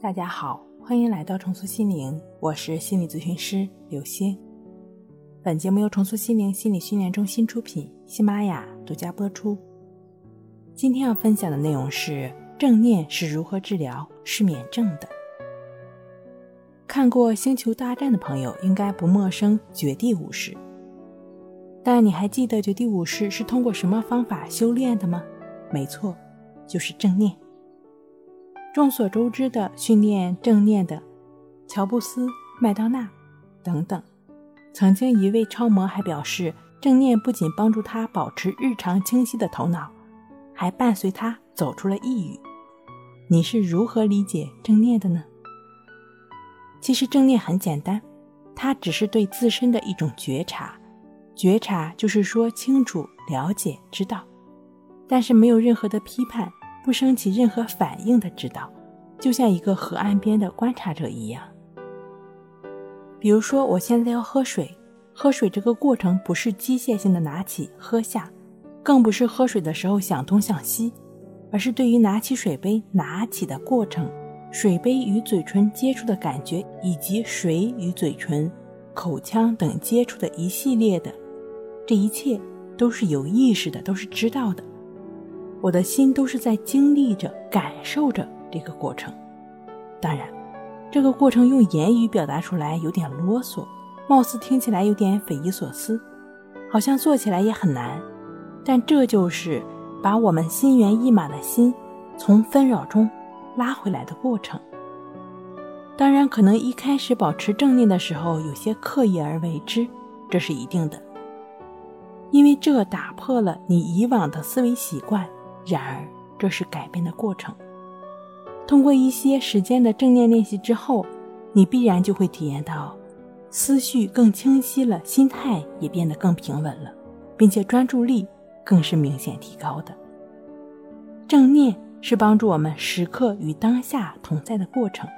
大家好，欢迎来到重塑心灵，我是心理咨询师刘星。本节目由重塑心灵心理训练中心出品，喜马拉雅独家播出。今天要分享的内容是正念是如何治疗失眠症的。看过《星球大战》的朋友应该不陌生绝地武士，但你还记得绝地武士是通过什么方法修炼的吗？没错，就是正念。众所周知的训练正念的，乔布斯、麦当娜等等。曾经一位超模还表示，正念不仅帮助他保持日常清晰的头脑，还伴随他走出了抑郁。你是如何理解正念的呢？其实正念很简单，它只是对自身的一种觉察。觉察就是说清楚、了解、知道，但是没有任何的批判。不升起任何反应的知道，就像一个河岸边的观察者一样。比如说，我现在要喝水，喝水这个过程不是机械性的拿起喝下，更不是喝水的时候想东想西，而是对于拿起水杯拿起的过程，水杯与嘴唇接触的感觉，以及水与嘴唇、口腔等接触的一系列的，这一切都是有意识的，都是知道的。我的心都是在经历着、感受着这个过程。当然，这个过程用言语表达出来有点啰嗦，貌似听起来有点匪夷所思，好像做起来也很难。但这就是把我们心猿意马的心从纷扰中拉回来的过程。当然，可能一开始保持正念的时候有些刻意而为之，这是一定的，因为这打破了你以往的思维习惯。然而，这是改变的过程。通过一些时间的正念练习之后，你必然就会体验到思绪更清晰了，心态也变得更平稳了，并且专注力更是明显提高的。正念是帮助我们时刻与当下同在的过程。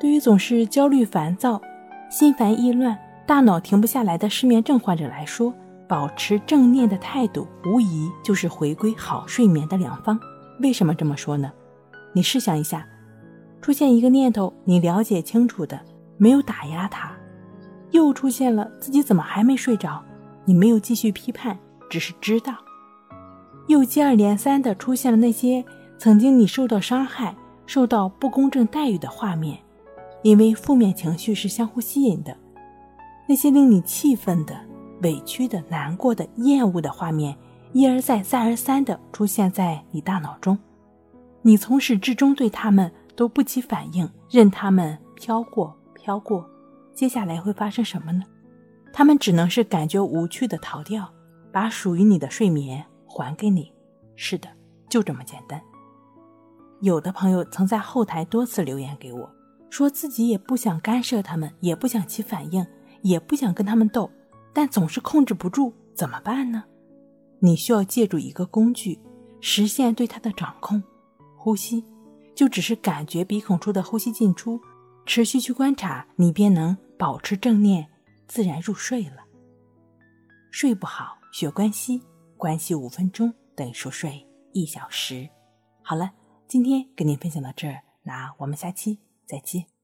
对于总是焦虑、烦躁、心烦意乱、大脑停不下来的失眠症患者来说，保持正念的态度，无疑就是回归好睡眠的良方。为什么这么说呢？你试想一下，出现一个念头，你了解清楚的，没有打压它；又出现了，自己怎么还没睡着？你没有继续批判，只是知道；又接二连三的出现了那些曾经你受到伤害、受到不公正待遇的画面，因为负面情绪是相互吸引的，那些令你气愤的。委屈的、难过的、厌恶的画面，一而再、再而三的出现在你大脑中，你从始至终对他们都不起反应，任他们飘过、飘过。接下来会发生什么呢？他们只能是感觉无趣的逃掉，把属于你的睡眠还给你。是的，就这么简单。有的朋友曾在后台多次留言给我，说自己也不想干涉他们，也不想起反应，也不想跟他们斗。但总是控制不住，怎么办呢？你需要借助一个工具，实现对他的掌控。呼吸，就只是感觉鼻孔处的呼吸进出，持续去观察，你便能保持正念，自然入睡了。睡不好，学关息，关息五分钟等于熟睡一小时。好了，今天跟您分享到这儿，那我们下期再见。